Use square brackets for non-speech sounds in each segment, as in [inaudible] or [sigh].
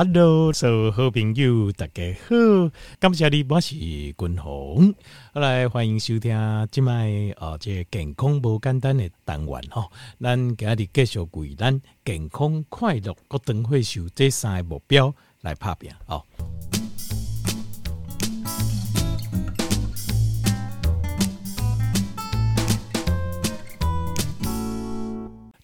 Hello，所有好朋友，大家好，感谢你，我是君鸿。好来，欢迎收听今麦啊，这个、健康无简单的单元哦。咱今日继续为咱健康快乐各等会受这三个目标来拍拼哦。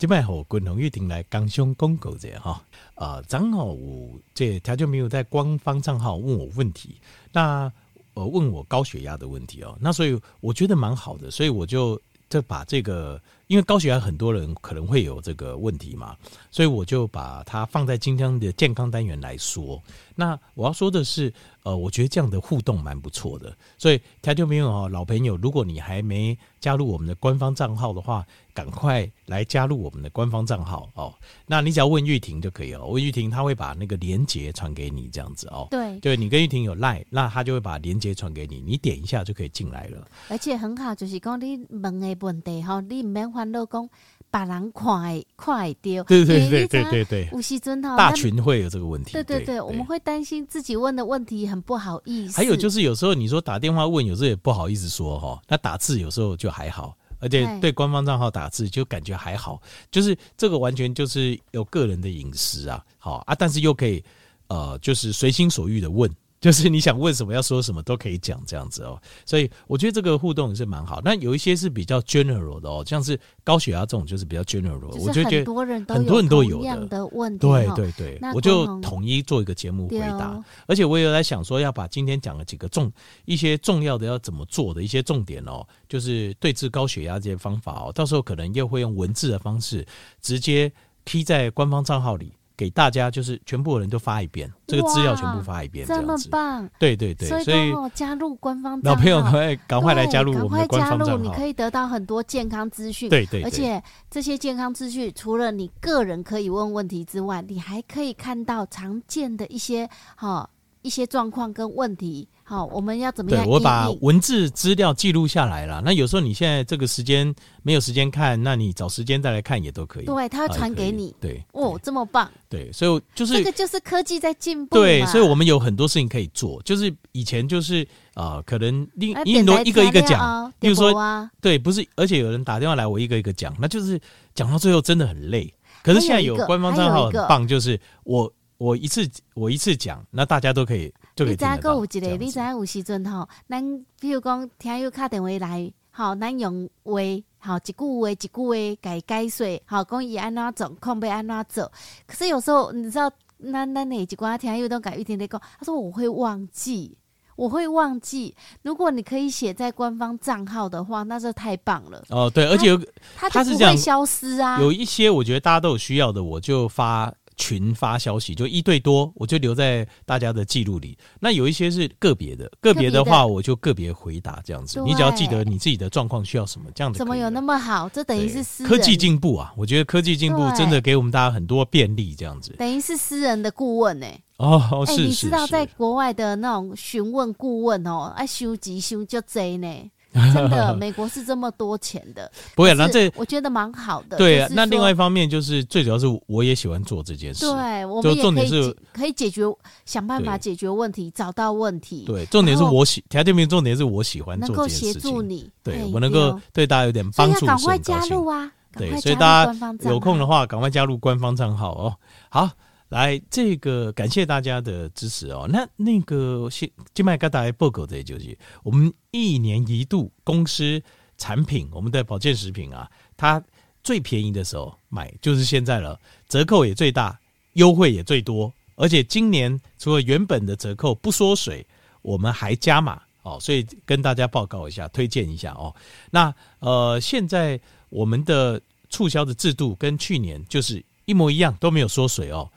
今麦和君鸿玉婷来刚上广告者哈，呃，正好我这他就没有在官方账号问我问题，那呃问我高血压的问题哦，那所以我觉得蛮好的，所以我就就把这个，因为高血压很多人可能会有这个问题嘛，所以我就把它放在今天的健康单元来说。那我要说的是，呃，我觉得这样的互动蛮不错的，所以他就没有哦，老朋友，如果你还没加入我们的官方账号的话。赶快来加入我们的官方账号哦！那你只要问玉婷就可以了，问玉婷，她会把那个连接传给你，这样子哦。对，对你跟玉婷有赖，那她就会把连接传给你，你点一下就可以进来了。而且很好，就是讲你问的问题哈，你唔免烦恼讲把人看会看会到。对对对对对对，有时阵哈，大群会有这个问题。对对对，对，我们会担心自己问的问题很不好意思。还有就是有时候你说打电话问，有时候也不好意思说哈，那打字有时候就还好。而且对官方账号打字就感觉还好，就是这个完全就是有个人的隐私啊，好啊，但是又可以呃，就是随心所欲的问。就是你想问什么，要说什么都可以讲这样子哦，所以我觉得这个互动也是蛮好。那有一些是比较 general 的哦，像是高血压这种就是比较 general，我就觉得很多人都很多人都有的问题。对对对，我就统一做一个节目回答。而且我也有在想说，要把今天讲的几个重一些重要的要怎么做的一些重点哦，就是对治高血压这些方法哦，到时候可能又会用文字的方式直接贴在官方账号里。给大家就是全部的人都发一遍，这个资料全部发一遍，这样子。这么棒！对对对，所以加入官方老朋友赶快赶快来加入我们的官方账号，你可以得到很多健康资讯。对对，而且这些健康资讯除了你个人可以问问题之外，你还可以看到常见的一些哈一些状况跟问题。好，我们要怎么样？对，我把文字资料记录下来了。那有时候你现在这个时间没有时间看，那你找时间再来看也都可以。对，他会传给你。对，哦，这么棒。对，所以就是这个就是科技在进步。对，所以我们有很多事情可以做。就是以前就是啊、呃，可能另很多一个一个讲，比如说对，不是，而且有人打电话来，我一个一个讲，那就是讲到最后真的很累。可是现在有官方账号很棒，就是我我一次我一次讲，那大家都可以就。你知影阁有一个？你知影有时阵吼，咱比如讲听友打电话来，吼，咱用话，吼，一句话一句话改解说，吼，讲伊安怎做，控被安怎做。可是有时候你知道，那那哪一寡听友都改一天天讲，他说我会忘记，我会忘记。如果你可以写在官方账号的话，那就太棒了。哦，对，而且有他就不会消失啊。有一些我觉得大家都有需要的，我就发。群发消息就一对多，我就留在大家的记录里。那有一些是个别的，个别的话我就个别回答这样子。你只要记得你自己的状况需要什么，这样子。怎么有那么好？这等于是私人科技进步啊！我觉得科技进步真的给我们大家很多便利，这样子。等于是私人的顾问呢、欸？哦，是、欸、你知道在国外的那种询问顾问哦，爱收集收就贼呢。真的，美国是这么多钱的，[laughs] 不会。那这我觉得蛮好的。对啊，那另外一方面就是最主要是我也喜欢做这件事。对，我们也可以可以解决，想办法解决问题，找到问题。对，重点是我喜，条件明重点是我喜欢做这件事情。能够协助你，对我能够对大家有点帮助，赶快加入啊！对，所以大家有空的话，赶快加入官方账号哦。好。来，这个感谢大家的支持哦。那那个新金麦疙瘩报告的就是我们一年一度公司产品，我们的保健食品啊，它最便宜的时候买就是现在了，折扣也最大，优惠也最多，而且今年除了原本的折扣不缩水，我们还加码哦，所以跟大家报告一下，推荐一下哦。那呃，现在我们的促销的制度跟去年就是一模一样，都没有缩水哦。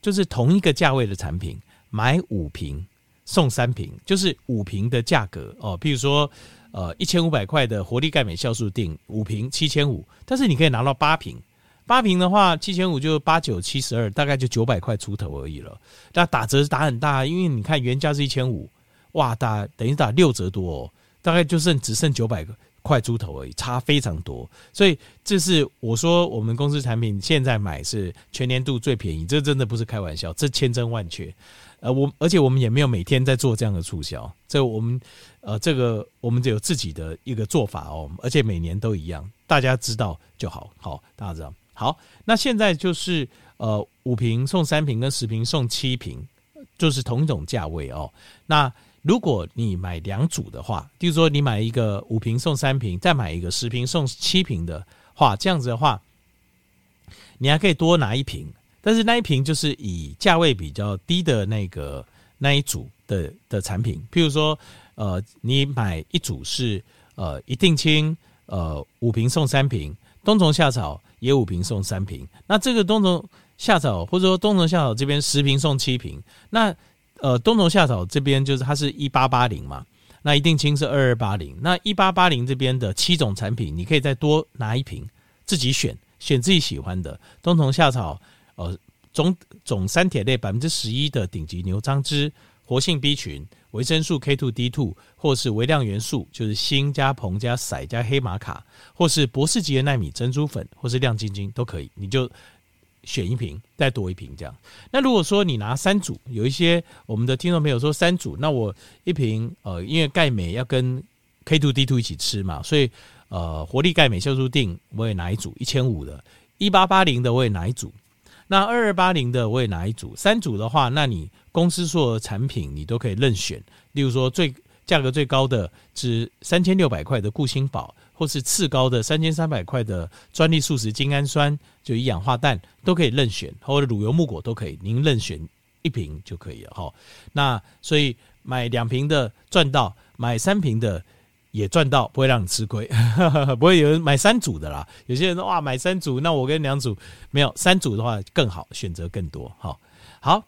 就是同一个价位的产品，买五瓶送三瓶，就是五瓶的价格哦。譬如说，呃，一千五百块的活力钙镁酵素锭五瓶七千五，但是你可以拿到八瓶，八瓶的话七千五就八九七十二，大概就九百块出头而已了。那打折是打很大，因为你看原价是一千五，哇，打等于打六折多哦，大概就剩只剩九百个块猪头而已，差非常多。所以这是我说我们公司产品现在买是全年度最便宜，这真的不是开玩笑，这千真万确。呃，我而且我们也没有每天在做这样的促销，这我们呃这个我们只有自己的一个做法哦，而且每年都一样，大家知道就好，好，大家知道。好，那现在就是呃五瓶送三瓶跟十瓶送七瓶，就是同一种价位哦。那如果你买两组的话，比如说你买一个五瓶送三瓶，再买一个十瓶送七瓶的话，这样子的话，你还可以多拿一瓶，但是那一瓶就是以价位比较低的那个那一组的的产品，譬如说，呃，你买一组是呃一定亲，呃五瓶送三瓶，冬虫夏草也五瓶送三瓶，那这个冬虫夏草或者说冬虫夏草这边十瓶送七瓶，那。呃，冬虫夏草这边就是它是一八八零嘛，那一定清是二二八零，那一八八零这边的七种产品，你可以再多拿一瓶，自己选，选自己喜欢的冬虫夏草，呃，总总三铁类百分之十一的顶级牛樟芝，活性 B 群，维生素 K two D two，或是微量元素，就是锌加硼加硒加黑玛卡，或是博士级的纳米珍珠粉，或是亮晶晶都可以，你就。选一瓶，再多一瓶这样。那如果说你拿三组，有一些我们的听众朋友说三组，那我一瓶呃，因为钙镁要跟 K2D2 一起吃嘛，所以呃，活力钙镁酵素定我也拿一组一千五的，一八八零的我也拿一组，那二二八零的我也拿一组。三组的话，那你公司所有产品你都可以任选，例如说最价格最高的是三千六百块的固心宝。或是次高的三千三百块的专利素食精氨酸，就一氧化氮都可以任选，或者乳油木果都可以，您任选一瓶就可以了哈。那所以买两瓶的赚到，买三瓶的也赚到，不会让你吃亏，[laughs] 不会有人买三组的啦。有些人说哇，买三组，那我跟两组没有三组的话更好，选择更多。好，好，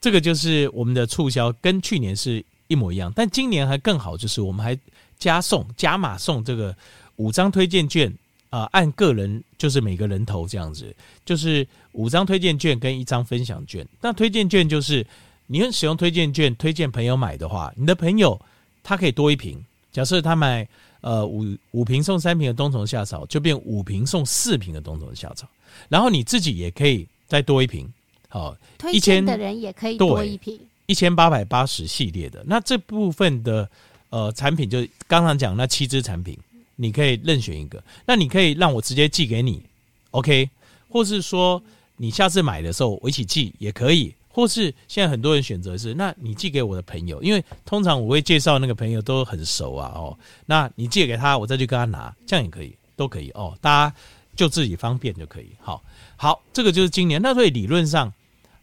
这个就是我们的促销，跟去年是一模一样，但今年还更好，就是我们还加送加码送这个。五张推荐券啊、呃，按个人就是每个人头这样子，就是五张推荐券跟一张分享券。那推荐券就是你用使用推荐券推荐朋友买的话，你的朋友他可以多一瓶。假设他买呃五五瓶送三瓶的冬虫夏草，就变五瓶送四瓶的冬虫夏草。然后你自己也可以再多一瓶。好，推荐的人也可以多一瓶。一千八百八十系列的那这部分的呃产品，就刚刚讲那七支产品。你可以任选一个，那你可以让我直接寄给你，OK？或是说你下次买的时候我一起寄也可以，或是现在很多人选择是，那你寄给我的朋友，因为通常我会介绍那个朋友都很熟啊，哦，那你借给他，我再去跟他拿，这样也可以，都可以哦，大家就自己方便就可以。好，好，这个就是今年。那所以理论上，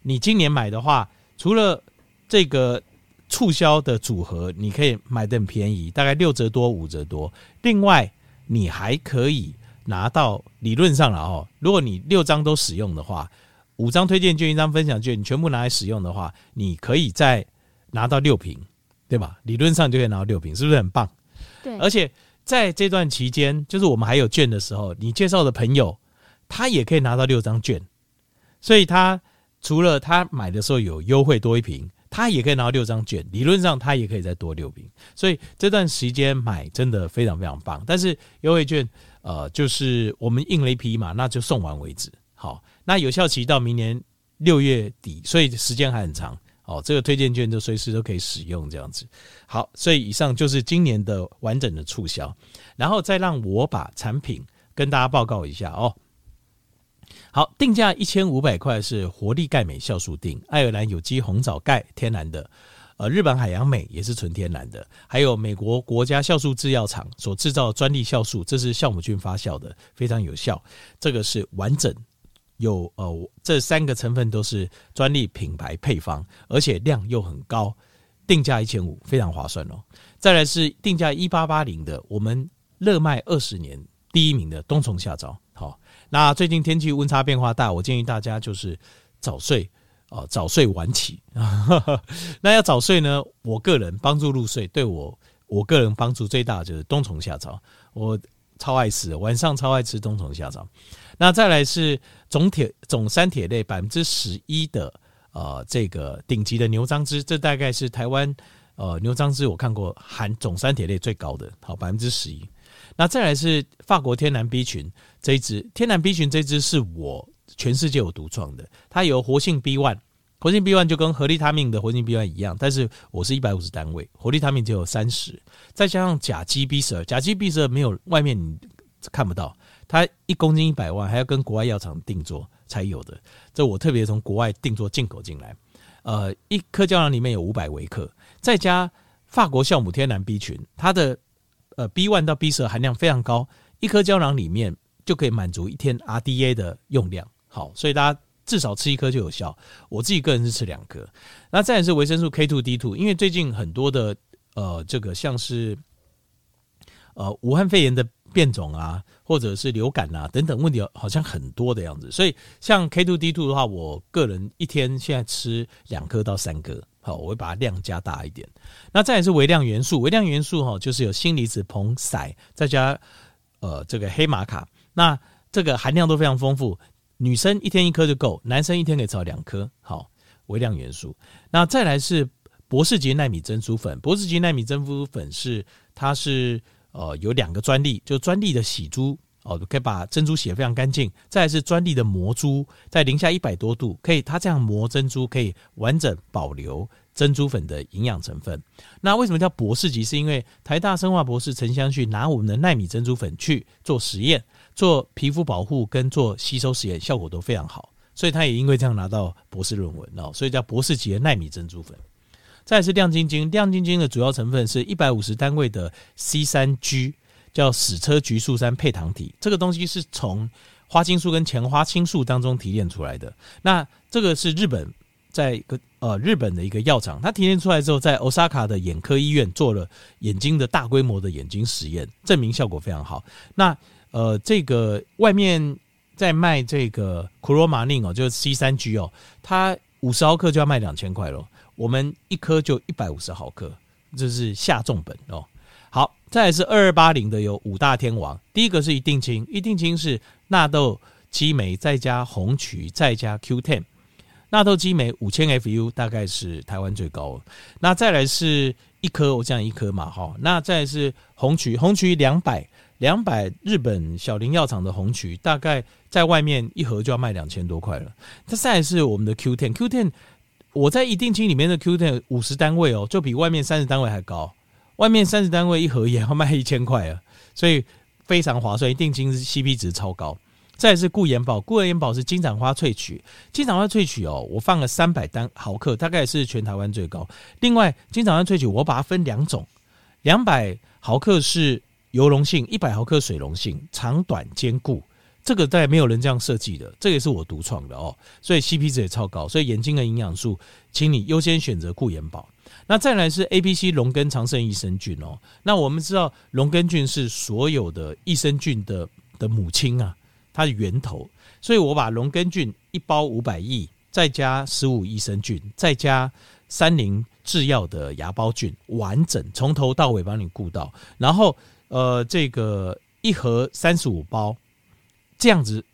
你今年买的话，除了这个。促销的组合，你可以买的很便宜，大概六折多、五折多。另外，你还可以拿到理论上了哦。如果你六张都使用的话，五张推荐券、一张分享券，你全部拿来使用的话，你可以再拿到六瓶，对吧？理论上就可以拿到六瓶，是不是很棒？对。而且在这段期间，就是我们还有券的时候，你介绍的朋友他也可以拿到六张券，所以他除了他买的时候有优惠多一瓶。他也可以拿到六张券，理论上他也可以再多六瓶，所以这段时间买真的非常非常棒。但是优惠券，呃，就是我们印了一批嘛，那就送完为止。好，那有效期到明年六月底，所以时间还很长。哦，这个推荐券就随时都可以使用这样子。好，所以以上就是今年的完整的促销，然后再让我把产品跟大家报告一下哦。好，定价一千五百块是活力钙镁酵素锭，爱尔兰有机红枣钙，天然的，呃，日本海洋镁也是纯天然的，还有美国国家酵素制药厂所制造专利酵素，这是酵母菌发酵的，非常有效。这个是完整有呃，这三个成分都是专利品牌配方，而且量又很高，定价一千五，非常划算哦。再来是定价一八八零的，我们热卖二十年第一名的冬虫夏草。那最近天气温差变化大，我建议大家就是早睡哦，早睡晚起。那要早睡呢？我个人帮助入睡，对我我个人帮助最大就是冬虫夏草，我超爱吃，晚上超爱吃冬虫夏草。那再来是总铁总三铁类百分之十一的呃这个顶级的牛樟芝，这大概是台湾呃牛樟芝我看过含总三铁类最高的，好百分之十一。那再来是法国天然 B 群这一支，天然 B 群这一支是我全世界有独创的，它有活性 B one，活性 B one 就跟合利他命的活性 B one 一样，但是我是一百五十单位，活利他命只有三十，再加上甲基 B 十二，甲基 B 十二没有外面你看不到，它一公斤一百万，还要跟国外药厂定做才有的，这我特别从国外定做进口进来，呃，一颗胶囊里面有五百微克，再加法国酵母天然 B 群，它的呃 B one 到 B 十二含量非常高，一颗胶囊里面就可以满足一天 RDA 的用量。好，所以大家至少吃一颗就有效。我自己个人是吃两颗。那再来是维生素 K two D two，因为最近很多的呃这个像是呃武汉肺炎的变种啊，或者是流感啊等等问题，好像很多的样子。所以像 K two D two 的话，我个人一天现在吃两颗到三颗。好，我会把它量加大一点。那再来是微量元素，微量元素哈，就是有锌离子硼硒，再加呃这个黑玛卡，那这个含量都非常丰富。女生一天一颗就够，男生一天可以吃两颗。好，微量元素。那再来是博士级纳米珍珠粉，博士级纳米珍珠粉是它是呃有两个专利，就专利的洗珠。哦，可以把珍珠洗得非常干净。再来是专利的磨珠，在零下一百多度，可以它这样磨珍珠，可以完整保留珍珠粉的营养成分。那为什么叫博士级？是因为台大生化博士陈香旭拿我们的纳米珍珠粉去做实验，做皮肤保护跟做吸收实验，效果都非常好，所以他也因为这样拿到博士论文哦，所以叫博士级的纳米珍珠粉。再是亮晶晶，亮晶晶的主要成分是一百五十单位的 C 三 G。叫矢车菊素三配糖体，这个东西是从花青素跟前花青素当中提炼出来的。那这个是日本在一个呃日本的一个药厂，它提炼出来之后，在 Osaka 的眼科医院做了眼睛的大规模的眼睛实验，证明效果非常好。那呃这个外面在卖这个 Chlormanin 哦，就是 C 三 G 哦，它五十毫克就要卖两千块咯，我们一颗就一百五十毫克，这是下重本哦。好，再来是二二八零的有五大天王，第一个是一定清，一定清是纳豆激酶再加红曲再加 Q10，纳豆激酶五千 FU 大概是台湾最高。那再来是一颗，我讲一颗嘛，哈，那再来是红曲，红曲两百两百日本小林药厂的红曲，大概在外面一盒就要卖两千多块了。它再是我们的 Q10，Q10 我在一定金里面的 Q10 五十单位哦，就比外面三十单位还高。外面三十单位一盒也要卖一千块啊，所以非常划算，一定金是 CP 值超高。再是固眼宝，固眼宝是金盏花萃取，金盏花萃取哦，我放了三百单毫克，大概是全台湾最高。另外，金盏花萃取我把它分两种，两百毫克是油溶性，一百毫克水溶性，长短兼顾。这个在没有人这样设计的，这也是我独创的哦，所以 CP 值也超高。所以眼睛的营养素，请你优先选择固眼宝。那再来是 A、B、C 龙根长生益生菌哦。那我们知道龙根菌是所有的益生菌的的母亲啊，它的源头。所以我把龙根菌一包五百亿，再加十五益生菌，再加三菱制药的芽孢菌，完整从头到尾帮你顾到。然后呃，这个一盒三十五包，这样子，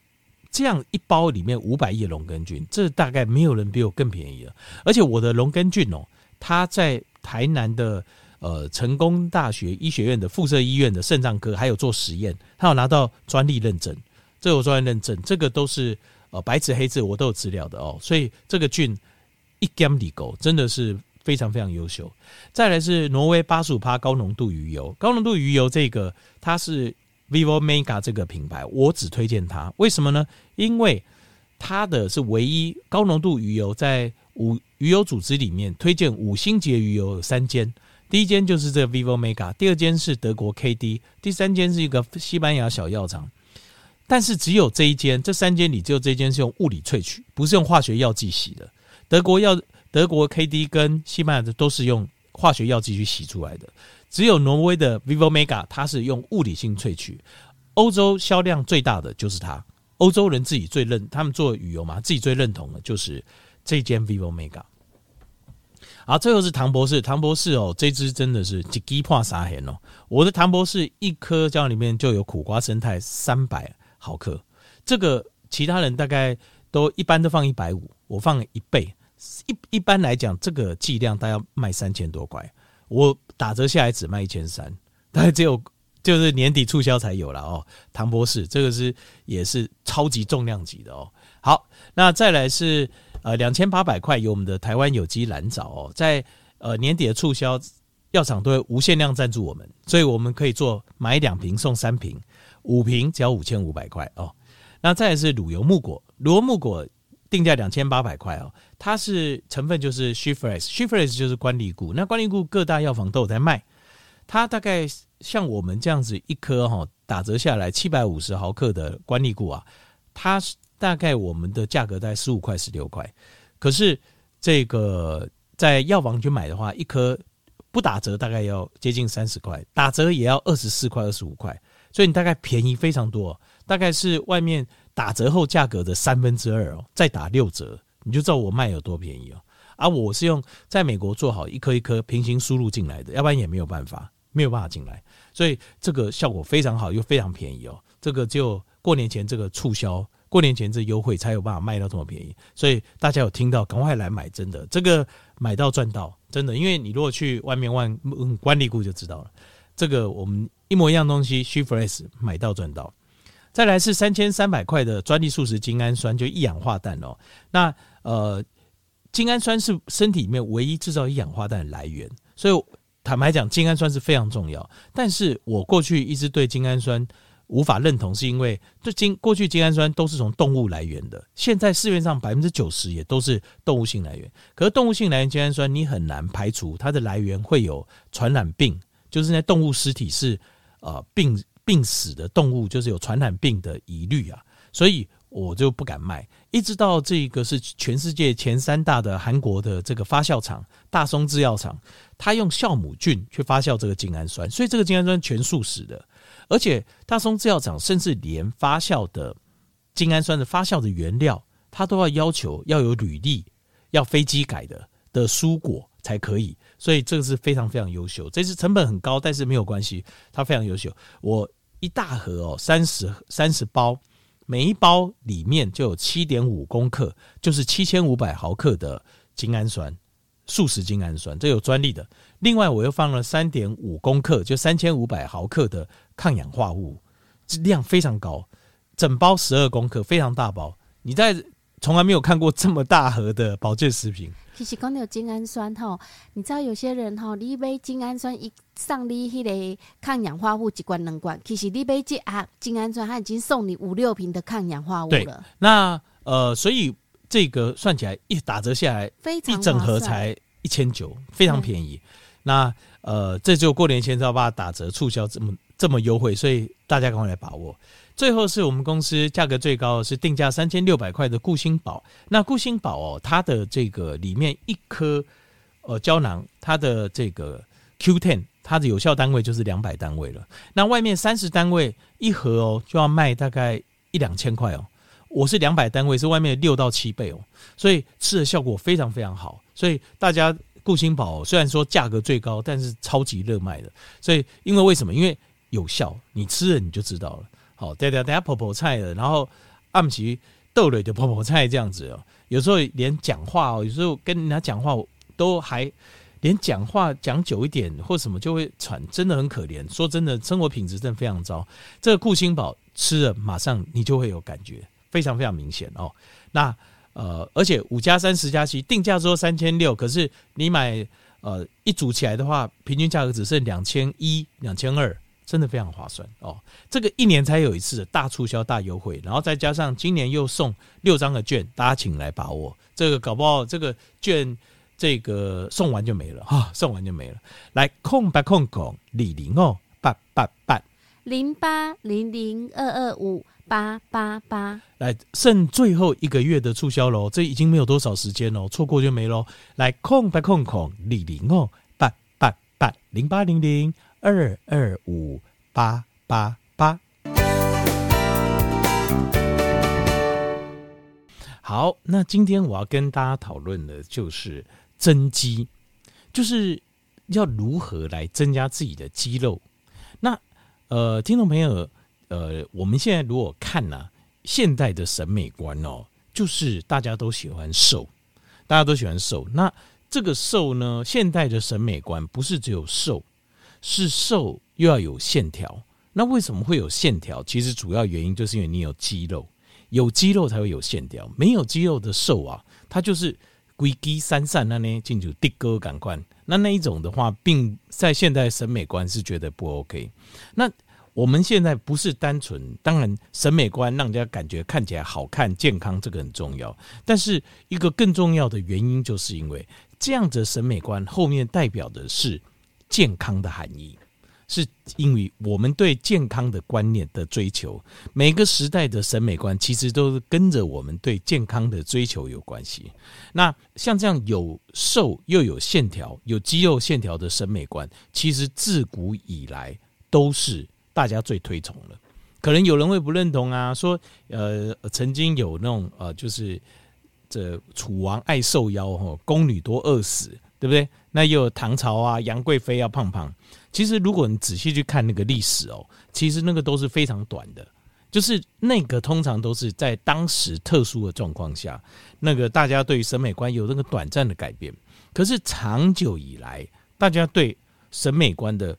这样一包里面五百亿的龙根菌，这大概没有人比我更便宜了。而且我的龙根菌哦。它在台南的呃成功大学医学院的附设医院的肾脏科，还有做实验，还有拿到专利认证，这有专利认证，这个都是呃白纸黑字，我都有资料的哦。所以这个菌一 gam 里狗真的是非常非常优秀。再来是挪威八十五趴高浓度鱼油，高浓度鱼油这个它是 Vivo Mega 这个品牌，我只推荐它，为什么呢？因为它的是唯一高浓度鱼油在五。鱼油组织里面推荐五星级鱼油有三间，第一间就是这个 Vivo Mega，第二间是德国 KD，第三间是一个西班牙小药厂。但是只有这一间，这三间里只有这一间是用物理萃取，不是用化学药剂洗的。德国药、德国 KD 跟西班牙的都是用化学药剂去洗出来的，只有挪威的 Vivo Mega 它是用物理性萃取。欧洲销量最大的就是它，欧洲人自己最认，他们做鱼油嘛，自己最认同的就是这间 Vivo Mega。好，最后是唐博士，唐博士哦，这支真的是一支破三千哦。我的唐博士一颗胶里面就有苦瓜生态三百毫克，这个其他人大概都一般都放一百五，我放一倍。一一般来讲，这个剂量大概卖三千多块，我打折下来只卖一千三，[laughs] 大概只有就是年底促销才有了哦。唐博士，这个是也是超级重量级的哦。好，那再来是呃两千八百块有我们的台湾有机蓝藻哦，在呃年底的促销，药厂都会无限量赞助我们，所以我们可以做买两瓶送三瓶，五瓶只要五千五百块哦。那再来是乳油木果，乳油木果。定价两千八百块哦，它是成分就是 She-Fresh，She-Fresh 就是观力固，那观力固各大药房都有在卖，它大概像我们这样子一颗哈打折下来七百五十毫克的观力固啊，它大概我们的价格在十五块十六块，可是这个在药房去买的话，一颗不打折大概要接近三十块，打折也要二十四块二十五块，所以你大概便宜非常多，大概是外面。打折后价格的三分之二哦，再打六折，你就知道我卖有多便宜哦。而、啊、我是用在美国做好一颗一颗平行输入进来的，要不然也没有办法，没有办法进来。所以这个效果非常好，又非常便宜哦。这个就过年前这个促销，过年前这优惠才有办法卖到这么便宜。所以大家有听到，赶快来买，真的，这个买到赚到，真的。因为你如果去外面问观力固就知道了，这个我们一模一样东西，She-Fresh 买到赚到。再来是三千三百块的专利素食精氨酸，就一氧化氮哦。那呃，精氨酸是身体里面唯一制造一氧化氮的来源，所以坦白讲，精氨酸是非常重要。但是我过去一直对精氨酸无法认同，是因为这精过去精氨酸都是从动物来源的，现在市面上百分之九十也都是动物性来源。可是动物性来源精氨酸，你很难排除它的来源会有传染病，就是那动物尸体是呃病。病死的动物就是有传染病的疑虑啊，所以我就不敢卖。一直到这个是全世界前三大的韩国的这个发酵厂大松制药厂，它用酵母菌去发酵这个精氨酸，所以这个精氨酸全素食的。而且大松制药厂甚至连发酵的精氨酸的发酵的原料，它都要要求要有履历，要飞机改的的蔬果才可以。所以这个是非常非常优秀，这是成本很高，但是没有关系，它非常优秀。我。一大盒哦，三十三十包，每一包里面就有七点五公克，就是七千五百毫克的精氨酸，素食精氨酸，这有专利的。另外，我又放了三点五公克，就三千五百毫克的抗氧化物，量非常高，整包十二公克，非常大包。你在从来没有看过这么大盒的保健食品。其实讲到精氨酸吼，你知道有些人吼，你买精氨酸一送你迄个抗氧化物一罐两罐，其实你买这啊精氨酸，它已经送你五六瓶的抗氧化物了。对，那呃，所以这个算起来一打折下来，非常一整盒才一千九，非常便宜。那呃，这就过年前才要把它打折促销这么这么优惠，所以大家赶快来把握。最后是我们公司价格最高的是定价三千六百块的固心宝。那固心宝哦，它的这个里面一颗呃胶囊，它的这个 Q Ten，它的有效单位就是两百单位了。那外面三十单位一盒哦，就要卖大概一两千块哦。我是两百单位，是外面六到七倍哦。所以吃的效果非常非常好。所以大家固心宝虽然说价格最高，但是超级热卖的。所以因为为什么？因为有效，你吃了你就知道了。好，对对，等下婆婆菜的，然后暗时豆类的婆婆菜这样子哦。有时候连讲话哦，有时候跟人家讲话都还连讲话讲久一点或什么就会喘，真的很可怜。说真的，生活品质真的非常糟。这个固心宝吃了，马上你就会有感觉，非常非常明显哦。那呃，而且五加三十加七定价说三千六，可是你买呃一组起来的话，平均价格只剩两千一、两千二。真的非常划算哦！这个一年才有一次的大促销、大优惠，然后再加上今年又送六张的券，大家请来把握。这个搞不好这个券这个送完就没了哈，送完就没了。来空白空空李零哦八八八零八零零二二五八八八，来剩最后一个月的促销喽，这已经没有多少时间喽，错过就没喽。来空白空空李玲哦八八八零八零零。二二五八八八，好，那今天我要跟大家讨论的就是增肌，就是要如何来增加自己的肌肉。那呃，听众朋友，呃，我们现在如果看呢、现代的审美观哦，就是大家都喜欢瘦，大家都喜欢瘦。那这个瘦呢，现代的审美观不是只有瘦。是瘦又要有线条，那为什么会有线条？其实主要原因就是因为你有肌肉，有肌肉才会有线条。没有肌肉的瘦啊，它就是龟鸡三散那呢，进去的哥感官。那那一种的话，并在现代审美观是觉得不 OK。那我们现在不是单纯，当然审美观让人家感觉看起来好看、健康，这个很重要。但是一个更重要的原因，就是因为这样子审美观后面代表的是健康的含义，是因为我们对健康的观念的追求。每个时代的审美观其实都是跟着我们对健康的追求有关系。那像这样有瘦又有线条、有肌肉线条的审美观，其实自古以来都是。大家最推崇的，可能有人会不认同啊，说呃曾经有那种呃就是这楚王爱瘦腰哈，宫女多饿死，对不对？那又有唐朝啊，杨贵妃要胖胖。其实如果你仔细去看那个历史哦，其实那个都是非常短的，就是那个通常都是在当时特殊的状况下，那个大家对于审美观有那个短暂的改变。可是长久以来，大家对审美观的。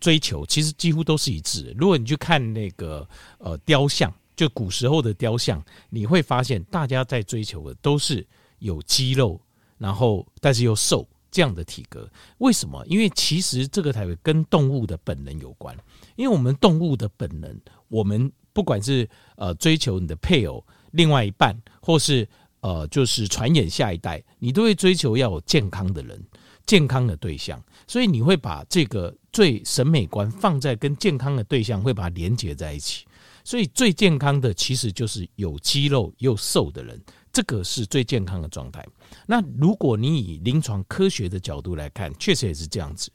追求其实几乎都是一致的。如果你去看那个呃雕像，就古时候的雕像，你会发现大家在追求的都是有肌肉，然后但是又瘦这样的体格。为什么？因为其实这个才会跟动物的本能有关。因为我们动物的本能，我们不管是呃追求你的配偶、另外一半，或是呃就是传衍下一代，你都会追求要有健康的人、健康的对象。所以你会把这个。最审美观放在跟健康的对象，会把它连接在一起。所以最健康的其实就是有肌肉又瘦的人，这个是最健康的状态。那如果你以临床科学的角度来看，确实也是这样子。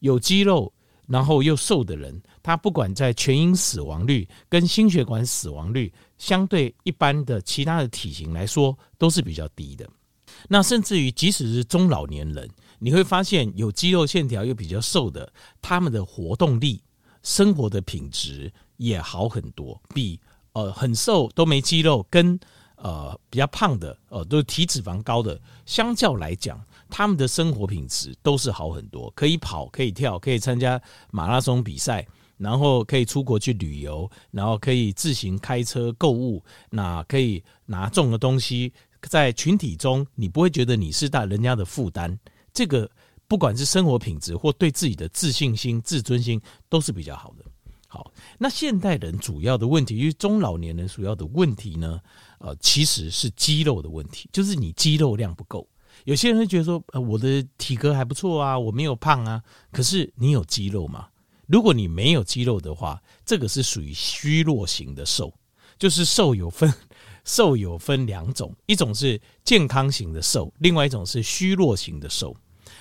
有肌肉然后又瘦的人，他不管在全因死亡率跟心血管死亡率，相对一般的其他的体型来说，都是比较低的。那甚至于即使是中老年人。你会发现有肌肉线条又比较瘦的，他们的活动力、生活的品质也好很多，比呃很瘦都没肌肉跟呃比较胖的呃都是体脂肪高的，相较来讲，他们的生活品质都是好很多，可以跑，可以跳，可以参加马拉松比赛，然后可以出国去旅游，然后可以自行开车购物，那可以拿重的东西，在群体中你不会觉得你是大人家的负担。这个不管是生活品质或对自己的自信心、自尊心都是比较好的。好，那现代人主要的问题，因为中老年人主要的问题呢，呃，其实是肌肉的问题，就是你肌肉量不够。有些人会觉得说，呃，我的体格还不错啊，我没有胖啊。可是你有肌肉吗？如果你没有肌肉的话，这个是属于虚弱型的瘦，就是瘦有分。[laughs] 瘦有分两种，一种是健康型的瘦，另外一种是虚弱型的瘦。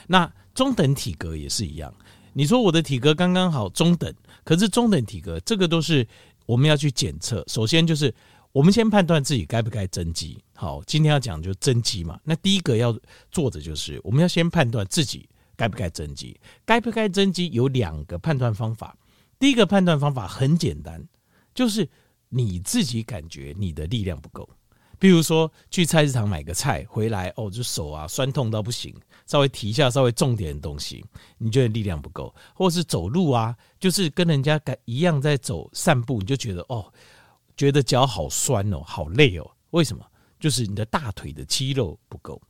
那中等体格也是一样。你说我的体格刚刚好中等，可是中等体格这个都是我们要去检测。首先就是我们先判断自己该不该增肌。好，今天要讲就增肌嘛。那第一个要做的就是我们要先判断自己该不该增肌。该不该增肌有两个判断方法。第一个判断方法很简单，就是。你自己感觉你的力量不够，比如说去菜市场买个菜回来，哦，就手啊酸痛到不行，稍微提一下稍微重点的东西，你觉得力量不够，或是走路啊，就是跟人家一样在走散步，你就觉得哦，觉得脚好酸哦，好累哦，为什么？就是你的大腿的肌肉不够，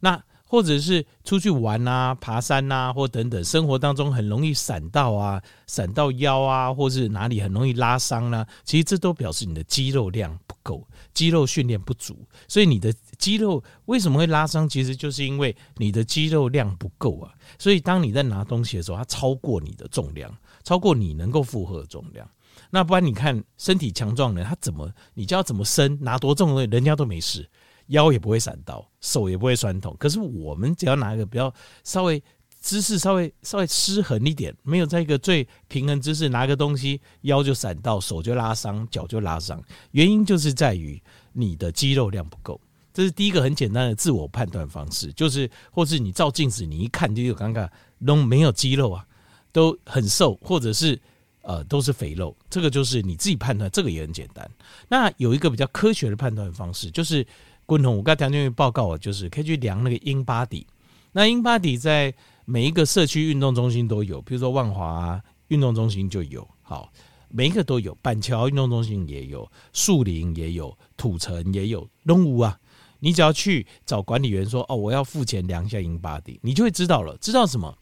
那。或者是出去玩啊、爬山啊，或等等，生活当中很容易闪到啊、闪到腰啊，或是哪里很容易拉伤啊，其实这都表示你的肌肉量不够，肌肉训练不足。所以你的肌肉为什么会拉伤？其实就是因为你的肌肉量不够啊。所以当你在拿东西的时候，它超过你的重量，超过你能够负荷的重量。那不然你看身体强壮的人，他怎么你叫他怎么伸，拿多重的东西，人家都没事。腰也不会闪到，手也不会酸痛。可是我们只要拿一个比较稍微姿势稍微稍微失衡一点，没有在一个最平衡姿势拿个东西，腰就闪到，手就拉伤，脚就拉伤。原因就是在于你的肌肉量不够。这是第一个很简单的自我判断方式，就是或是你照镜子，你一看就有尴尬，都没有肌肉啊，都很瘦，或者是呃都是肥肉。这个就是你自己判断，这个也很简单。那有一个比较科学的判断方式，就是。共同，我刚才条件报告啊，就是可以去量那个英巴底。那英巴底在每一个社区运动中心都有，比如说万华运动中心就有。好，每一个都有，板桥运动中心也有，树林也有，土城也有，东吴啊。你只要去找管理员说哦，我要付钱量一下英巴底你就会知道了。知道什么？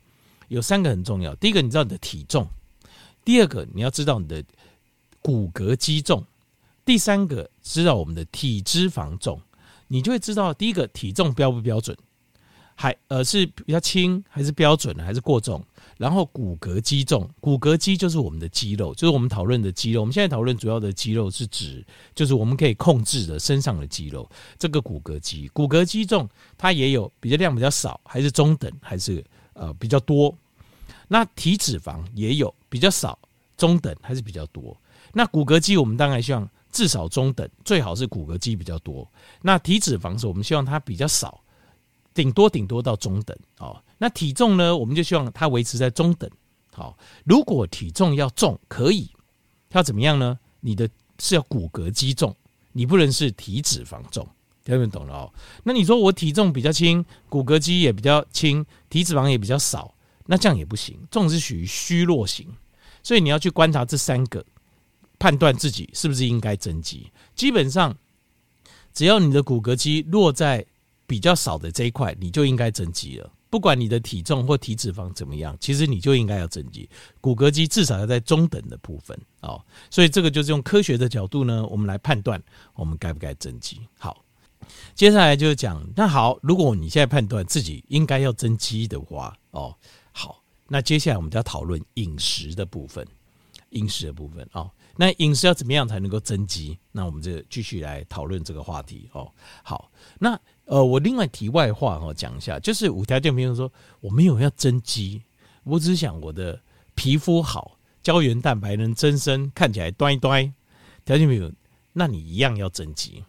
有三个很重要。第一个，你知道你的体重；第二个，你要知道你的骨骼肌重；第三个，知道我们的体脂肪重。你就会知道第一个体重标不标准，还呃是比较轻还是标准还是过重。然后骨骼肌重，骨骼肌就是我们的肌肉，就是我们讨论的肌肉。我们现在讨论主要的肌肉是指，就是我们可以控制的身上的肌肉。这个骨骼肌，骨骼肌重它也有比较量比较少，还是中等，还是呃比较多。那体脂肪也有比较少、中等，还是比较多。那骨骼肌我们当然希望至少中等，最好是骨骼肌比较多。那体脂肪是我们希望它比较少，顶多顶多到中等哦。那体重呢？我们就希望它维持在中等。好，如果体重要重，可以，要怎么样呢？你的是要骨骼肌重，你不能是体脂肪重。听懂懂了哦？那你说我体重比较轻，骨骼肌也比较轻，体脂肪也比较少，那这样也不行。这种是属于虚弱型，所以你要去观察这三个，判断自己是不是应该增肌。基本上，只要你的骨骼肌落在比较少的这一块，你就应该增肌了。不管你的体重或体脂肪怎么样，其实你就应该要增肌。骨骼肌至少要在中等的部分哦，所以这个就是用科学的角度呢，我们来判断我们该不该增肌。好，接下来就是讲，那好，如果你现在判断自己应该要增肌的话，哦，那接下来我们就要讨论饮食的部分，饮食的部分哦，那饮食要怎么样才能够增肌？那我们就继续来讨论这个话题哦。好，那。呃，我另外题外话哈讲一下，就是五条件朋友说我没有要增肌，我只想我的皮肤好，胶原蛋白能增生，看起来端端。条件朋友，那你一样要增肌。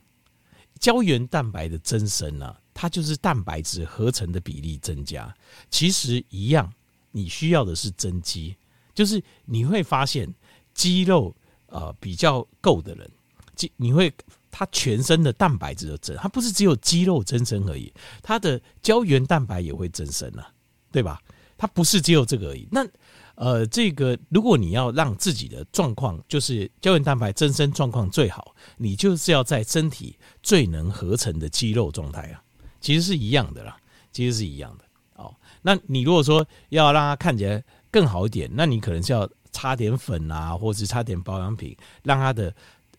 胶原蛋白的增生啊，它就是蛋白质合成的比例增加，其实一样，你需要的是增肌，就是你会发现肌肉呃比较够的人，肌你会。他全身的蛋白质的增，它不是只有肌肉增生而已，它的胶原蛋白也会增生啊，对吧？它不是只有这个而已。那呃，这个如果你要让自己的状况就是胶原蛋白增生状况最好，你就是要在身体最能合成的肌肉状态啊，其实是一样的啦，其实是一样的。那你如果说要让它看起来更好一点，那你可能是要擦点粉啊，或者是擦点保养品，让它的。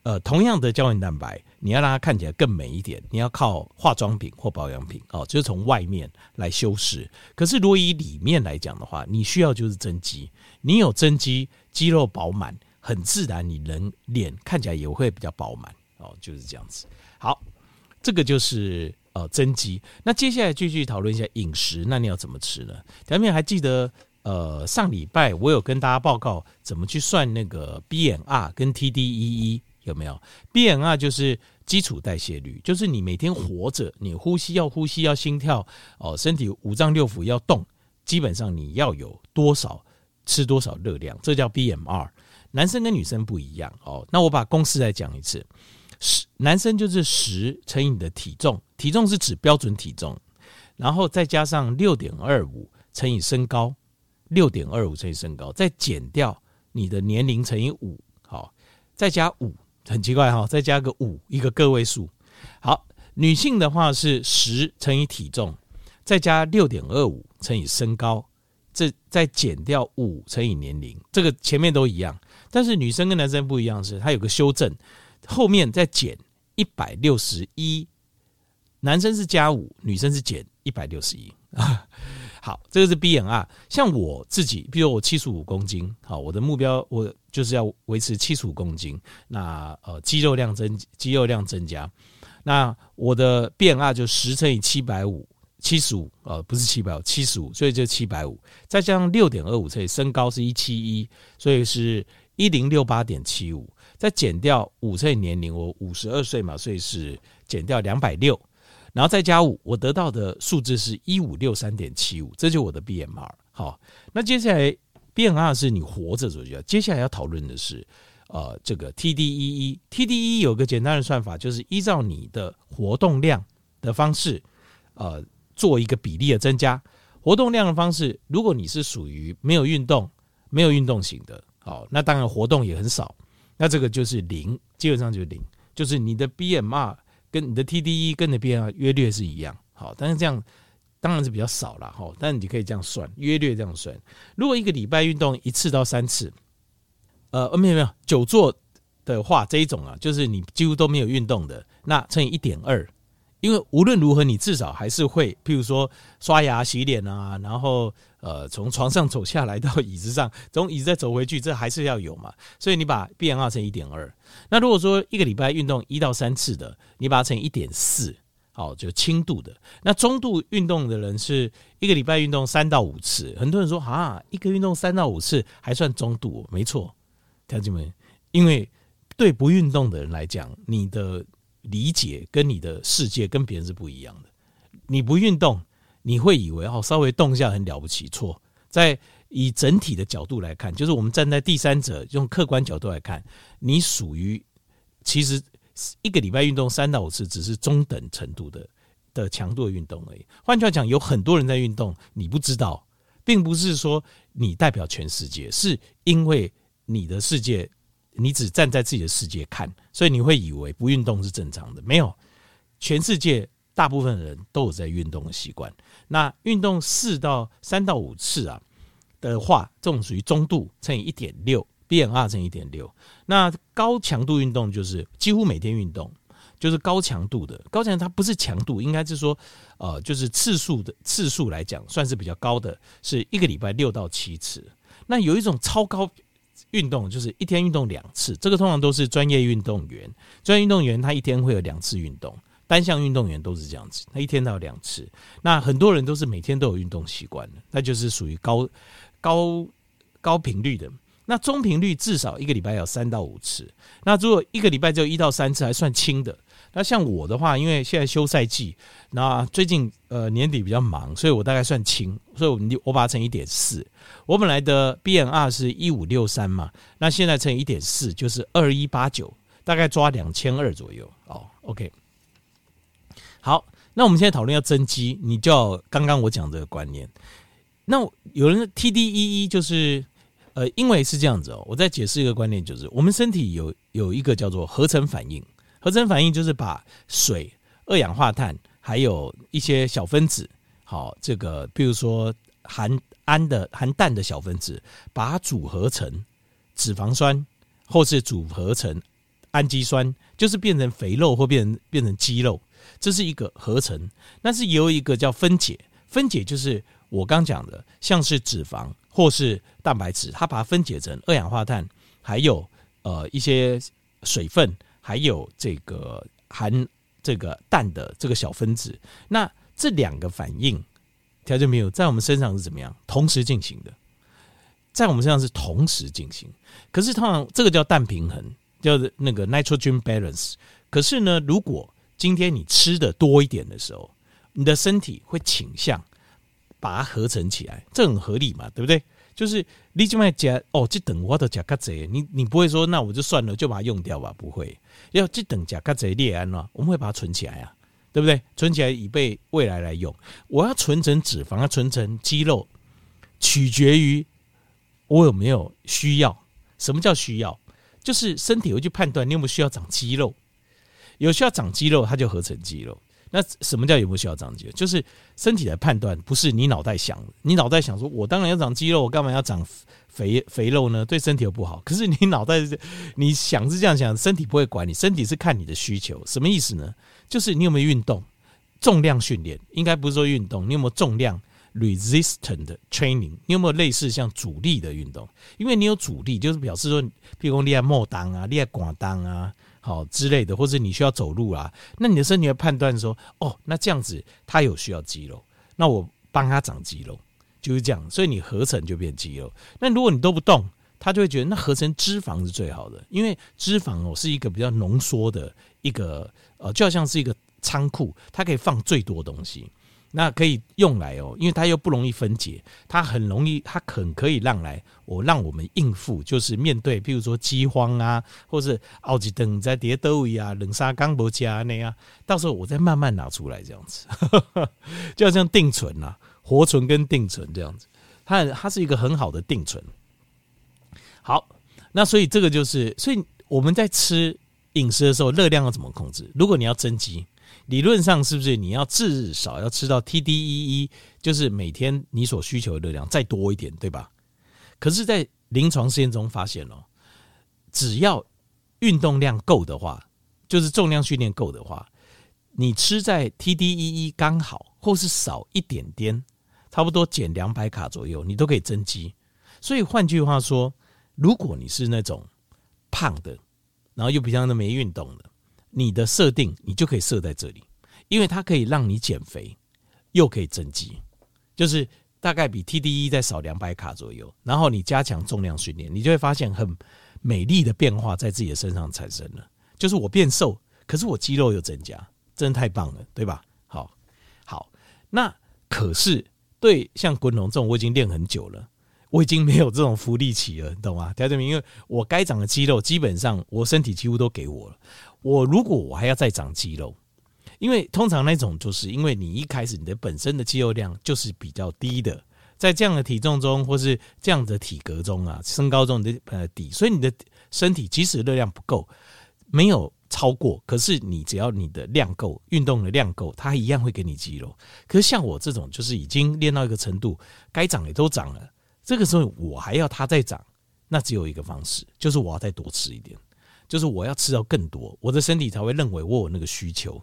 呃，同样的胶原蛋白，你要让它看起来更美一点，你要靠化妆品或保养品哦，就是从外面来修饰。可是如果以里面来讲的话，你需要就是增肌，你有增肌，肌肉饱满，很自然，你人脸看起来也会比较饱满哦，就是这样子。好，这个就是呃增肌。那接下来继续讨论一下饮食，那你要怎么吃呢？前面还记得呃上礼拜我有跟大家报告怎么去算那个 BMR 跟 TDEE。有没有 BMR 就是基础代谢率，就是你每天活着，你呼吸要呼吸要心跳哦，身体五脏六腑要动，基本上你要有多少吃多少热量，这叫 BMR。男生跟女生不一样哦。那我把公式再讲一次，十男生就是十乘以你的体重，体重是指标准体重，然后再加上六点二五乘以身高，六点二五乘以身高，再减掉你的年龄乘以五，好，再加五。很奇怪哈，再加个五，一个个位数。好，女性的话是十乘以体重，再加六点二五乘以身高，这再减掉五乘以年龄，这个前面都一样。但是女生跟男生不一样是，它有个修正，后面再减一百六十一，男生是加五，女生是减一百六十一。[laughs] 好，这个是 BMR。像我自己，比如我七十五公斤，好，我的目标我就是要维持七十五公斤。那呃，肌肉量增，肌肉量增加。那我的 BMR 就十乘以七百五，七十五，呃，不是七百五，七十五，所以就七百五。再加上六点二五乘以身高是一七一，所以是一零六八点七五。再减掉五岁年龄，我五十二岁嘛，所以是减掉两百六。然后再加五，我得到的数字是一五六三点七五，这就我的 BMR。好，那接下来 BMR 是你活着所需要。接下来要讨论的是，呃，这个 TDEE。TDEE 有个简单的算法，就是依照你的活动量的方式，呃，做一个比例的增加。活动量的方式，如果你是属于没有运动、没有运动型的，好，那当然活动也很少，那这个就是零，基本上就是零，就是你的 BMR 跟你的 TDE 跟你的 BMR 约略是一样，好，但是这样当然是比较少了哈，但是你可以这样算，约略这样算，如果一个礼拜运动一次到三次，呃，没有没有，久坐的话这一种啊，就是你几乎都没有运动的，那乘以一点二。因为无论如何，你至少还是会，譬如说刷牙、洗脸啊，然后呃，从床上走下来到椅子上，从椅子再走回去，这还是要有嘛。所以你把 BMR 乘一点二。那如果说一个礼拜运动一到三次的，你把它乘一点四，好，就轻度的。那中度运动的人是一个礼拜运动三到五次。很多人说啊，一个运动三到五次还算中度，没错，同学们，因为对不运动的人来讲，你的。理解跟你的世界跟别人是不一样的。你不运动，你会以为哦，稍微动一下很了不起。错，在以整体的角度来看，就是我们站在第三者用客观角度来看，你属于其实一个礼拜运动三到五次，只是中等程度的的强度的运动而已。换句话讲，有很多人在运动，你不知道，并不是说你代表全世界，是因为你的世界。你只站在自己的世界看，所以你会以为不运动是正常的。没有，全世界大部分人都有在运动的习惯。那运动四到三到五次啊的话，这种属于中度，乘以一点六，BMR 乘以一点六。那高强度运动就是几乎每天运动，就是高强度的。高强度它不是强度，应该是说，呃，就是次数的次数来讲，算是比较高的，是一个礼拜六到七次。那有一种超高。运动就是一天运动两次，这个通常都是专业运动员。专业运动员他一天会有两次运动，单项运动员都是这样子，他一天到两次。那很多人都是每天都有运动习惯的，那就是属于高高高频率的。那中频率至少一个礼拜有三到五次。那如果一个礼拜就一到三次，还算轻的。那像我的话，因为现在休赛季，那最近呃年底比较忙，所以我大概算轻，所以我我把它乘一点四。我本来的 BMR 是一五六三嘛，那现在乘一点四就是二一八九，大概抓两千二左右哦。OK，好，那我们现在讨论要增肌，你就要刚刚我讲这个观念。那有人 TDEE 就是呃，因为是这样子哦，我再解释一个观念，就是我们身体有有一个叫做合成反应。合成反应就是把水、二氧化碳还有一些小分子，好，这个比如说含氨的、含氮的小分子，把它组合成脂肪酸，或是组合成氨基酸，就是变成肥肉或变成变成肌肉，这是一个合成。但是有一个叫分解，分解就是我刚讲的，像是脂肪或是蛋白质，它把它分解成二氧化碳，还有呃一些水分。还有这个含这个氮的这个小分子，那这两个反应，条件没有在我们身上是怎么样？同时进行的，在我们身上是同时进行。可是通常这个叫氮平衡，叫那个 nitrogen balance。可是呢，如果今天你吃的多一点的时候，你的身体会倾向把它合成起来，这很合理嘛，对不对？就是你就卖加哦，这等我都加卡贼，你你不会说那我就算了，就把它用掉吧？不会，要这等加卡贼列安了，我们会把它存起来啊，对不对？存起来以备未来来用。我要存成脂肪，要存成肌肉，取决于我有没有需要。什么叫需要？就是身体会去判断你有没有需要长肌肉，有需要长肌肉，它就合成肌肉。那什么叫有没有需要长肌肉？就是身体的判断，不是你脑袋想。你脑袋想说，我当然要长肌肉，我干嘛要长肥肥肉呢？对身体又不好。可是你脑袋你想是这样想，身体不会管你，身体是看你的需求。什么意思呢？就是你有没有运动，重量训练，应该不是说运动，你有没有重量 resistant training？你有没有类似像阻力的运动？因为你有阻力，就是表示说，譬如说你爱莫当啊，你爱寡当啊。哦之类的，或者你需要走路啊，那你的身体会判断说，哦，那这样子他有需要肌肉，那我帮他长肌肉，就是这样，所以你合成就变肌肉。那如果你都不动，他就会觉得那合成脂肪是最好的，因为脂肪哦是一个比较浓缩的一个呃，就好像是一个仓库，它可以放最多东西。那可以用来哦，因为它又不容易分解，它很容易，它很可以让来我让我们应付，就是面对，譬如说饥荒啊，或是奥吉登在叠兜位啊，冷沙刚博加那样，到时候我再慢慢拿出来这样子，[laughs] 就好像定存啊，活存跟定存这样子，它它是一个很好的定存。好，那所以这个就是，所以我们在吃饮食的时候，热量要怎么控制？如果你要增肌，理论上是不是你要至少要吃到 TDEE，就是每天你所需求的热量再多一点，对吧？可是，在临床实验中发现哦，只要运动量够的话，就是重量训练够的话，你吃在 TDEE 刚好，或是少一点点，差不多减两百卡左右，你都可以增肌。所以换句话说，如果你是那种胖的，然后又比较那没运动的，你的设定你就可以设在这里，因为它可以让你减肥，又可以增肌，就是大概比 TDE 再少两百卡左右。然后你加强重量训练，你就会发现很美丽的变化在自己的身上产生了。就是我变瘦，可是我肌肉又增加，真的太棒了，对吧？好，好，那可是对像滚龙这种，我已经练很久了。我已经没有这种福利期了，你懂吗？条证明，因为我该长的肌肉基本上我身体几乎都给我了。我如果我还要再长肌肉，因为通常那种就是因为你一开始你的本身的肌肉量就是比较低的，在这样的体重中或是这样的体格中啊，身高中的呃底，所以你的身体即使热量不够，没有超过，可是你只要你的量够，运动的量够，它一样会给你肌肉。可是像我这种就是已经练到一个程度，该长也都长了。这个时候我还要它再长，那只有一个方式，就是我要再多吃一点，就是我要吃到更多，我的身体才会认为我有那个需求。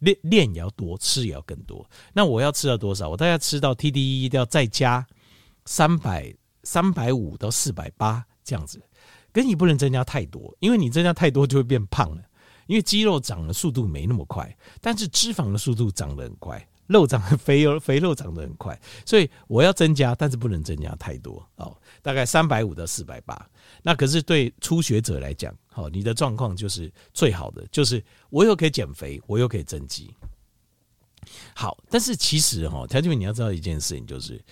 练练也要多，吃也要更多。那我要吃到多少？我大概吃到 TDE 要再加三百三百五到四百八这样子，跟你不能增加太多，因为你增加太多就会变胖了。因为肌肉长的速度没那么快，但是脂肪的速度长得很快。肉长得肥肉，肥肉长得很快，所以我要增加，但是不能增加太多哦。大概三百五到四百八，那可是对初学者来讲，好，你的状况就是最好的，就是我又可以减肥，我又可以增肌。好，但是其实哈，条件你要知道一件事情，就是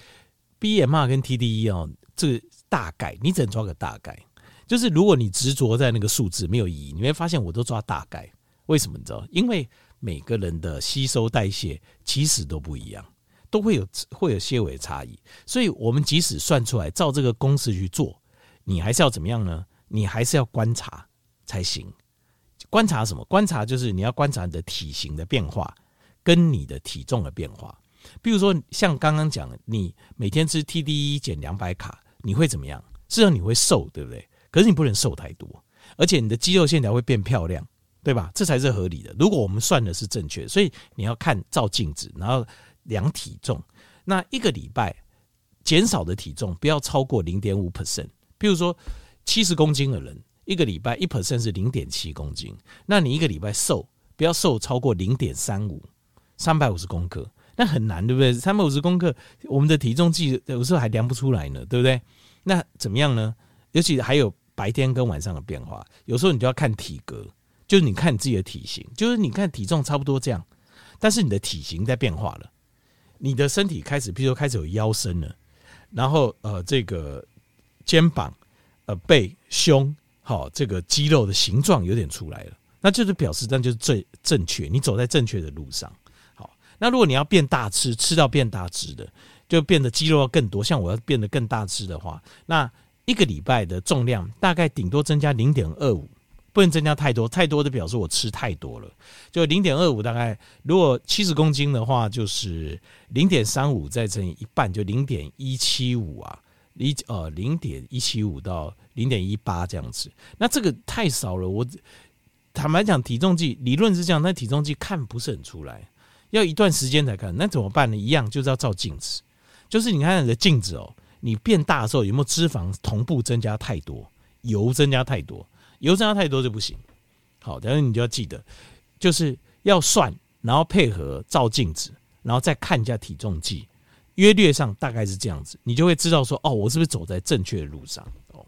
BMR 跟 TDE 哦，这个大概你只能抓个大概，就是如果你执着在那个数字没有意义，你会发现我都抓大概，为什么你知道？因为每个人的吸收代谢其实都不一样，都会有会有些微差异，所以我们即使算出来，照这个公式去做，你还是要怎么样呢？你还是要观察才行。观察什么？观察就是你要观察你的体型的变化跟你的体重的变化。比如说像刚刚讲，你每天吃 TDE 减两百卡，你会怎么样？是让你会瘦，对不对？可是你不能瘦太多，而且你的肌肉线条会变漂亮。对吧？这才是合理的。如果我们算的是正确，所以你要看照镜子，然后量体重。那一个礼拜减少的体重不要超过零点五 percent。比如说七十公斤的人，一个礼拜一 percent 是零点七公斤。那你一个礼拜瘦不要瘦超过零点三五，三百五十公克，那很难，对不对？三百五十公克，我们的体重计有时候还量不出来呢，对不对？那怎么样呢？尤其还有白天跟晚上的变化，有时候你就要看体格。就是你看你自己的体型，就是你看体重差不多这样，但是你的体型在变化了，你的身体开始，比如说开始有腰身了，然后呃这个肩膀、呃背、胸，好这个肌肉的形状有点出来了，那就是表示那就是最正确，你走在正确的路上。好，那如果你要变大吃，吃到变大只的，就变得肌肉要更多，像我要变得更大只的话，那一个礼拜的重量大概顶多增加零点二五。不能增加太多，太多的表示我吃太多了。就零点二五，大概如果七十公斤的话，就是零点三五再乘以一半，就零点一七五啊，一呃零点一七五到零点一八这样子。那这个太少了，我坦白讲，体重计理论是这样，但体重计看不是很出来，要一段时间才看。那怎么办呢？一样就是要照镜子，就是你看你的镜子哦，你变大的时候有没有脂肪同步增加太多，油增加太多？油增加太多就不行。好，但是你就要记得，就是要算，然后配合照镜子，然后再看一下体重计，约略上大概是这样子，你就会知道说，哦，我是不是走在正确的路上？哦，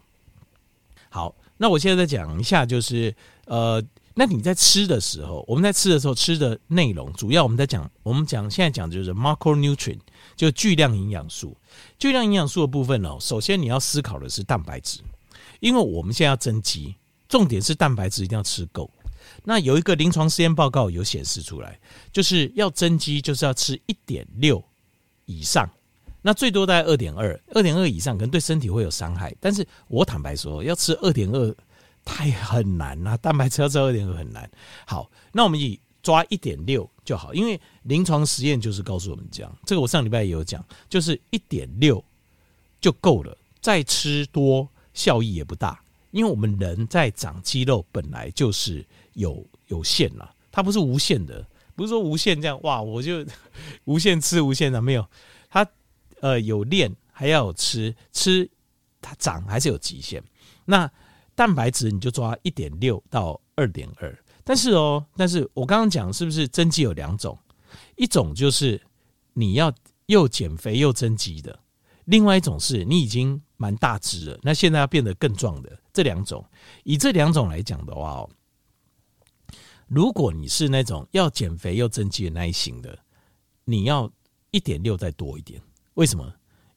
好，那我现在再讲一下，就是呃，那你在吃的时候，我们在吃的时候吃的内容，主要我们在讲，我们讲现在讲就是 macronutrient，就巨量营养素。巨量营养素的部分呢，首先你要思考的是蛋白质，因为我们现在要增肌。重点是蛋白质一定要吃够。那有一个临床实验报告有显示出来，就是要增肌，就是要吃一点六以上，那最多大概二点二，二点二以上可能对身体会有伤害。但是我坦白说，要吃二点二太很难了，蛋白质要吃二点二很难。好，那我们以抓一点六就好，因为临床实验就是告诉我们这样。这个我上礼拜也有讲，就是一点六就够了，再吃多效益也不大。因为我们人在长肌肉本来就是有有限了，它不是无限的，不是说无限这样哇，我就 [laughs] 无限吃无限的没有，它。呃，有练还要吃，吃它长还是有极限。那蛋白质你就抓一点六到二点二，但是哦，但是我刚刚讲是不是增肌有两种？一种就是你要又减肥又增肌的，另外一种是你已经蛮大只了，那现在要变得更壮的。这两种，以这两种来讲的话哦，如果你是那种要减肥又增肌的那一型的，你要一点六再多一点。为什么？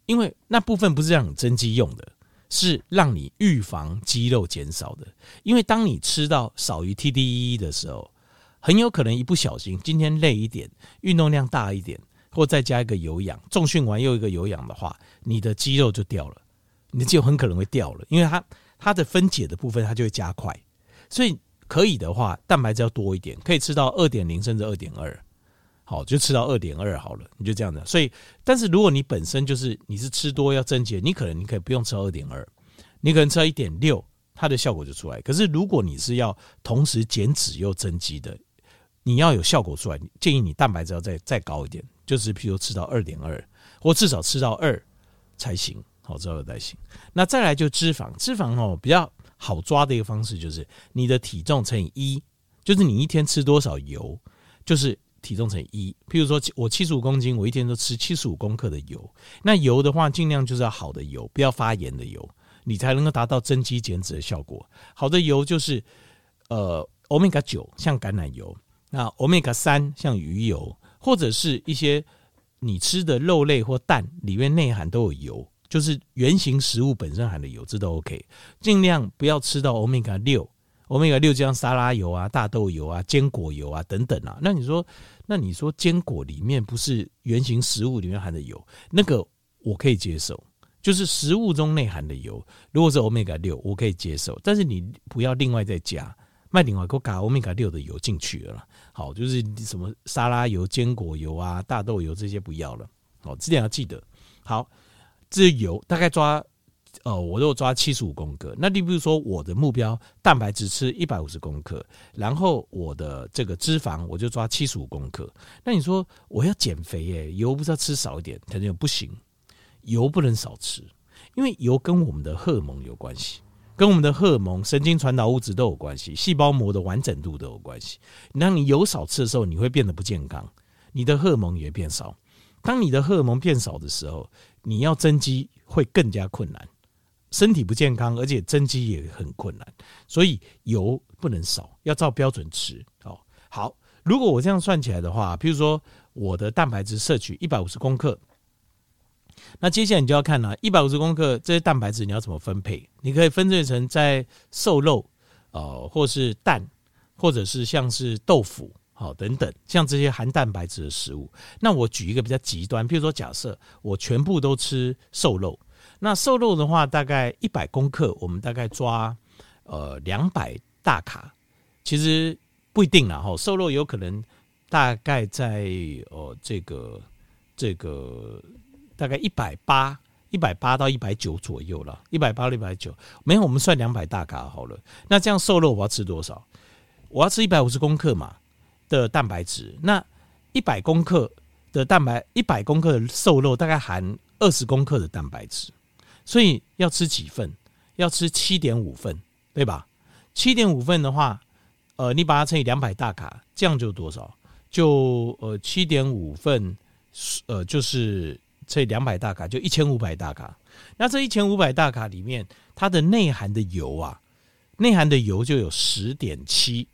因为那部分不是让你增肌用的，是让你预防肌肉减少的。因为当你吃到少于 TDEE 的时候，很有可能一不小心今天累一点，运动量大一点，或再加一个有氧，重训完又一个有氧的话，你的肌肉就掉了，你的肌肉很可能会掉了，因为它它的分解的部分它就会加快。所以可以的话，蛋白质要多一点，可以吃到二点零甚至二点二。好，就吃到二点二好了，你就这样的。所以，但是如果你本身就是你是吃多要增肌，你可能你可以不用吃二点二，你可能吃到一点六，它的效果就出来。可是如果你是要同时减脂又增肌的，你要有效果出来，建议你蛋白质要再再高一点，就是譬如吃到二点二，或至少吃到二才行。好，之后再行。那再来就脂肪，脂肪哦比较好抓的一个方式就是你的体重乘以一，就是你一天吃多少油，就是。体重乘以一，譬如说我七十五公斤，我一天都吃七十五公克的油。那油的话，尽量就是要好的油，不要发炎的油，你才能够达到增肌减脂的效果。好的油就是呃，Omega 九，像橄榄油；那 Omega 三，像鱼油，或者是一些你吃的肉类或蛋里面内含都有油，就是原型食物本身含的油，这都 OK。尽量不要吃到 Omega 六。欧米伽六，像沙拉油啊、大豆油啊、坚果油啊等等啊，那你说，那你说坚果里面不是原型食物里面含的油，那个我可以接受，就是食物中内含的油，如果是欧米伽六，我可以接受，但是你不要另外再加，卖另外给我加欧米伽六的油进去了，好，就是什么沙拉油、坚果油啊、大豆油这些不要了，好，这点要记得。好，这油大概抓。哦，我如果抓七十五公克，那你比如说我的目标蛋白质吃一百五十公克，然后我的这个脂肪我就抓七十五公克。那你说我要减肥耶，油不是要吃少一点？他就不行，油不能少吃，因为油跟我们的荷尔蒙有关系，跟我们的荷尔蒙、神经传导物质都有关系，细胞膜的完整度都有关系。当你油少吃的时候，你会变得不健康，你的荷尔蒙也变少。当你的荷尔蒙变少的时候，你要增肌会更加困难。身体不健康，而且增肌也很困难，所以油不能少，要照标准吃。哦，好，如果我这样算起来的话，譬如说我的蛋白质摄取一百五十公克，那接下来你就要看了，一百五十公克这些蛋白质你要怎么分配？你可以分配成在瘦肉，呃，或是蛋，或者是像是豆腐，好等等，像这些含蛋白质的食物。那我举一个比较极端，譬如说假设我全部都吃瘦肉。那瘦肉的话，大概一百公克，我们大概抓呃两百大卡，其实不一定啦哈。瘦肉有可能大概在呃这个这个大概一百八一百八到一百九左右了，一百八到一百九，没有我们算两百大卡好了。那这样瘦肉我要吃多少？我要吃一百五十公克嘛的蛋白质。那一百公克的蛋白，一百公克的瘦肉大概含二十公克的蛋白质。所以要吃几份？要吃七点五份，对吧？七点五份的话，呃，你把它乘以两百大卡，这样就多少？就呃七点五份，呃，就是乘以两百大卡，就一千五百大卡。那这一千五百大卡里面，它的内含的油啊，内含的油就有十点七，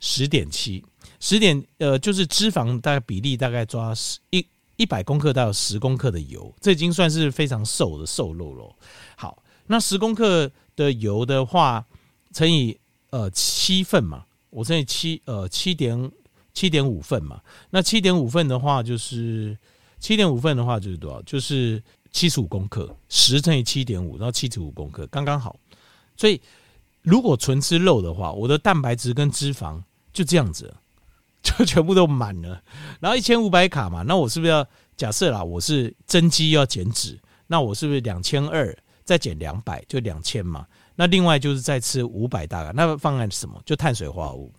十点七，十点呃，就是脂肪大概比例大概抓十一。一百公克到十公克的油，这已经算是非常瘦的瘦肉了。好，那十公克的油的话，乘以呃七份嘛，我乘以七呃七点七点五份嘛。那七点五份的话，就是七点五份的话就是多少？就是七十五公克，十乘以七点五，然后七十五公克，刚刚好。所以如果纯吃肉的话，我的蛋白质跟脂肪就这样子，就全部都满了。然后一千五百卡嘛，那我是不是要假设啦？我是增肌要减脂，那我是不是两千二再减两百就两千嘛？那另外就是再吃五百大卡，那方案是什么？就碳水化合物，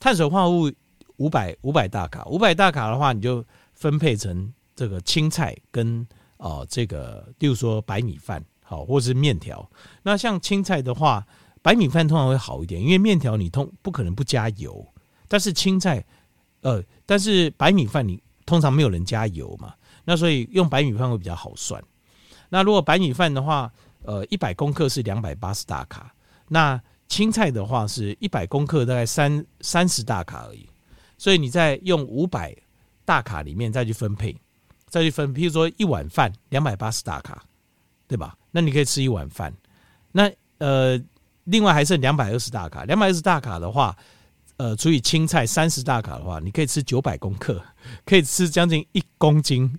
碳水化合物五百五百大卡，五百大卡的话，你就分配成这个青菜跟哦、呃、这个，例如说白米饭，好，或者是面条。那像青菜的话，白米饭通常会好一点，因为面条你通不可能不加油，但是青菜，呃，但是白米饭你通常没有人加油嘛，那所以用白米饭会比较好算。那如果白米饭的话，呃，一百公克是两百八十大卡，那青菜的话是一百公克大概三三十大卡而已，所以你再用五百大卡里面再去分配，再去分，譬如说一碗饭两百八十大卡，对吧？那你可以吃一碗饭，那呃，另外还剩两百二十大卡，两百二十大卡的话，呃，除以青菜三十大卡的话，你可以吃九百公克，[laughs] 可以吃将近一公斤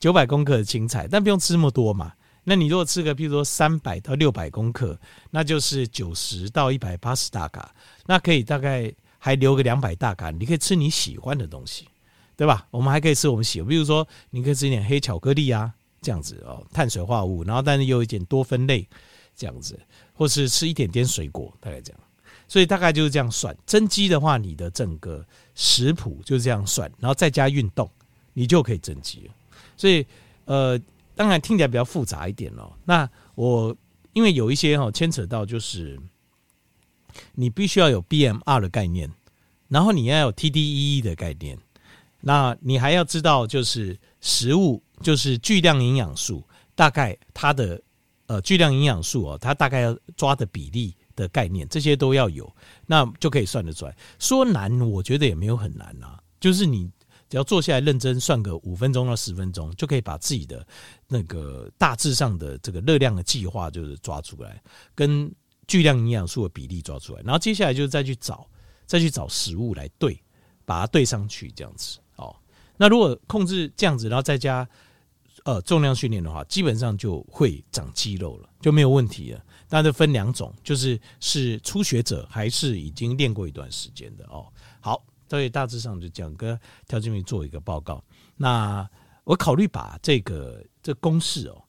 九百公克的青菜，但不用吃那么多嘛。那你如果吃个，譬如说三百到六百公克，那就是九十到一百八十大卡，那可以大概还留个两百大卡，你可以吃你喜欢的东西，对吧？我们还可以吃我们喜欢，比如说你可以吃一点黑巧克力啊，这样子哦，碳水化合物，然后但是又有一点多酚类，这样子，或是吃一点点水果，大概这样。所以大概就是这样算。增肌的话，你的整个食谱就是这样算，然后再加运动，你就可以增肌了。所以呃。当然听起来比较复杂一点哦。那我因为有一些哈牵扯到，就是你必须要有 BMR 的概念，然后你要有 TDEE 的概念，那你还要知道就是食物就是巨量营养素，大概它的呃巨量营养素哦，它大概要抓的比例的概念，这些都要有，那就可以算得出来。说难，我觉得也没有很难啊，就是你。只要坐下来认真算个五分钟到十分钟，就可以把自己的那个大致上的这个热量的计划就是抓出来，跟巨量营养素的比例抓出来，然后接下来就是再去找，再去找食物来对，把它对上去这样子哦。那如果控制这样子，然后再加呃重量训练的话，基本上就会长肌肉了，就没有问题了。那就分两种，就是是初学者还是已经练过一段时间的哦。好。所以大致上就讲跟调健员做一个报告。那我考虑把这个这公式哦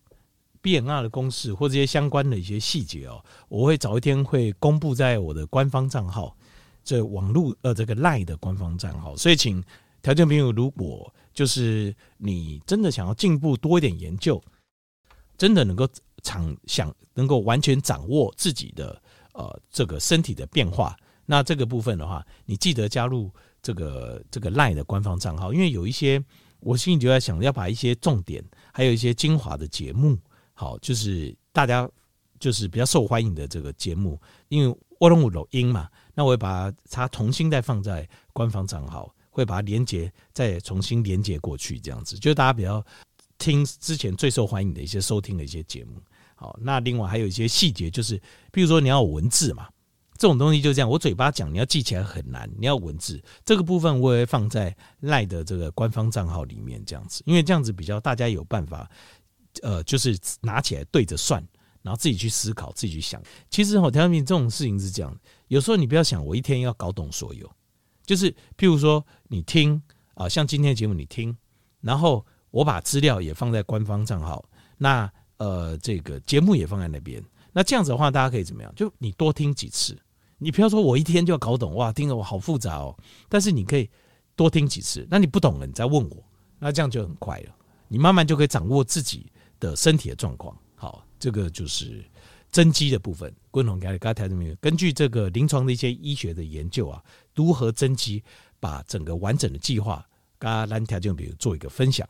，BMR 的公式或这些相关的一些细节哦，我会早一天会公布在我的官方账号，这网络呃这个 LINE 的官方账号。所以请调健朋友，如果就是你真的想要进步多一点研究，真的能够长想能够完全掌握自己的呃这个身体的变化，那这个部分的话，你记得加入。这个这个 LINE 的官方账号，因为有一些我心里就在想，要把一些重点，还有一些精华的节目，好，就是大家就是比较受欢迎的这个节目，因为我拢有录音嘛，那我会把它重新再放在官方账号，会把它连接再重新连接过去，这样子，就是大家比较听之前最受欢迎的一些收听的一些节目。好，那另外还有一些细节，就是比如说你要文字嘛。这种东西就这样，我嘴巴讲，你要记起来很难。你要文字这个部分，我也会放在赖的这个官方账号里面，这样子，因为这样子比较大家有办法，呃，就是拿起来对着算，然后自己去思考，自己去想。其实我调健这种事情是这样，有时候你不要想我一天要搞懂所有，就是譬如说你听啊，像今天的节目你听，然后我把资料也放在官方账号，那呃这个节目也放在那边，那这样子的话，大家可以怎么样？就你多听几次。你不要说，我一天就要搞懂哇，听着我好复杂哦。但是你可以多听几次，那你不懂了，你再问我，那这样就很快了。你慢慢就可以掌握自己的身体的状况。好，这个就是增肌的部分。共同给大家调整，根据这个临床的一些医学的研究啊，如何增肌，把整个完整的计划，跟大家调整，比如做一个分享。